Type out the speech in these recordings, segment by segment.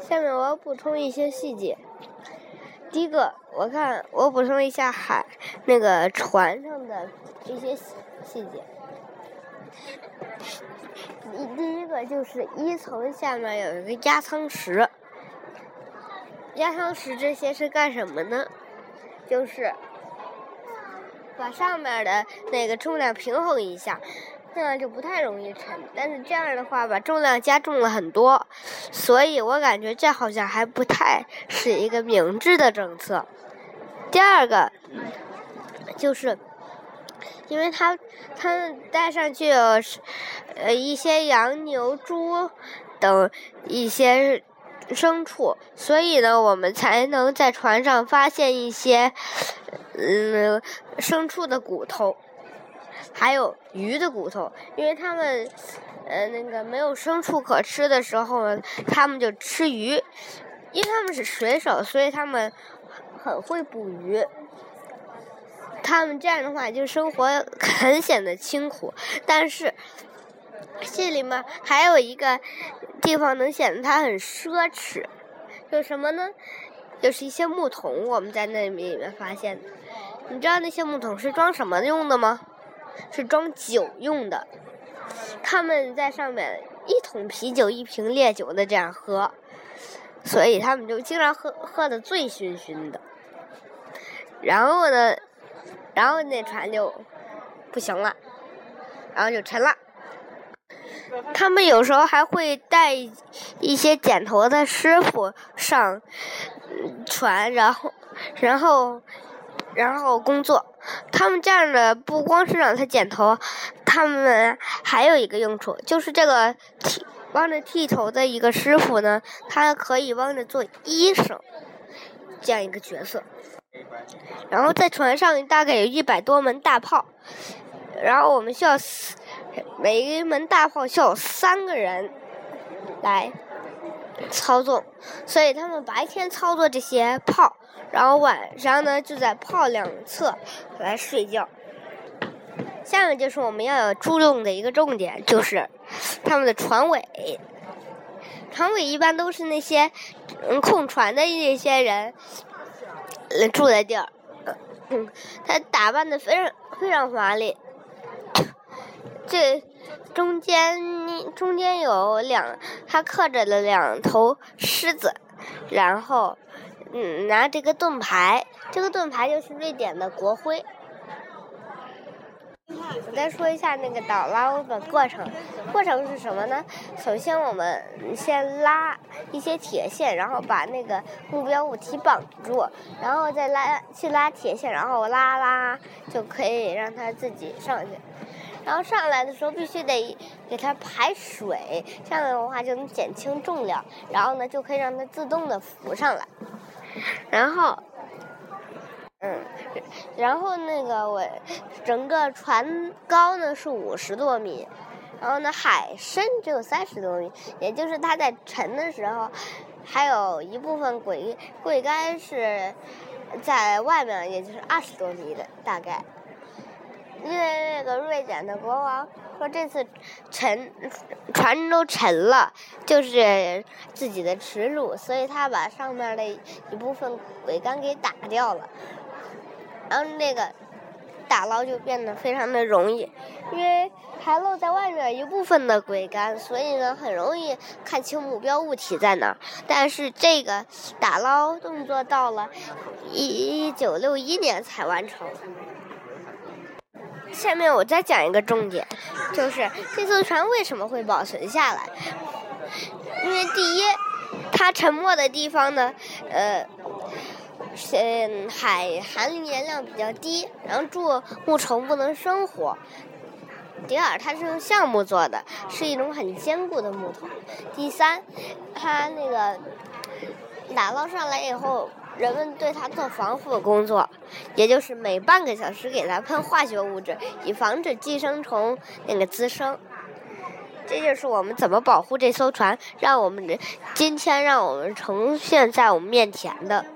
下面我要补充一些细节。第一个，我看我补充一下海那个船上的一些细细节。第第一个就是一层下面有一个压舱石，压舱石这些是干什么呢？就是把上面的那个重量平衡一下，这样就不太容易沉。但是这样的话把重量加重了很多，所以我感觉这好像还不太是一个明智的政策。第二个就是。因为它，它们带上去有，呃，一些羊、牛、猪等一些牲畜，所以呢，我们才能在船上发现一些，嗯，牲畜的骨头，还有鱼的骨头。因为它们，呃，那个没有牲畜可吃的时候，它们就吃鱼。因为他们是水手，所以他们很会捕鱼。他们这样的话，就生活很显得清苦。但是，这里面还有一个地方能显得它很奢侈，有什么呢？就是一些木桶，我们在那里面发现的。你知道那些木桶是装什么用的吗？是装酒用的。他们在上面一桶啤酒、一瓶烈酒的这样喝，所以他们就经常喝喝的醉醺醺的。然后呢？然后那船就不行了，然后就沉了。他们有时候还会带一些剪头的师傅上船，然后，然后，然后工作。他们这样的不光是让他剪头，他们还有一个用处，就是这个剃帮着剃头的一个师傅呢，他可以帮着做医生这样一个角色。然后在船上大概有一百多门大炮，然后我们需要每一门大炮需要三个人来操纵，所以他们白天操作这些炮，然后晚上呢就在炮两侧来睡觉。下面就是我们要有注重的一个重点，就是他们的船尾，船尾一般都是那些嗯控船的那些人。住在地儿，嗯，他打扮的非常非常华丽。这中间中间有两，他刻着的两头狮子，然后嗯拿这个盾牌，这个盾牌就是瑞典的国徽。我再说一下那个倒捞的过程，过程是什么呢？首先我们先拉一些铁线，然后把那个目标物体绑住，然后再拉去拉铁线，然后拉拉就可以让它自己上去。然后上来的时候必须得给它排水，这样的话就能减轻重量，然后呢就可以让它自动的浮上来。然后。嗯，然后那个我整个船高呢是五十多米，然后呢海深只有三十多米，也就是它在沉的时候，还有一部分桅桅杆是在外面，也就是二十多米的大概。因为那个瑞典的国王说这次沉船都沉了，就是自己的耻辱，所以他把上面的一部分桅杆给打掉了。然后那个打捞就变得非常的容易，因为还露在外面一部分的桅杆，所以呢很容易看清目标物体在哪儿。但是这个打捞动作到了一九六一年才完成。下面我再讲一个重点，就是这艘船为什么会保存下来？因为第一，它沉没的地方呢，呃。是，海含磷盐量比较低，然后住木虫不能生活。第二，它是用橡木做的，是一种很坚固的木头。第三，它那个打捞上来以后，人们对它做防护工作，也就是每半个小时给它喷化学物质，以防止寄生虫那个滋生。这就是我们怎么保护这艘船，让我们今天让我们呈现在我们面前的。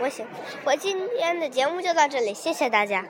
我行，我今天的节目就到这里，谢谢大家。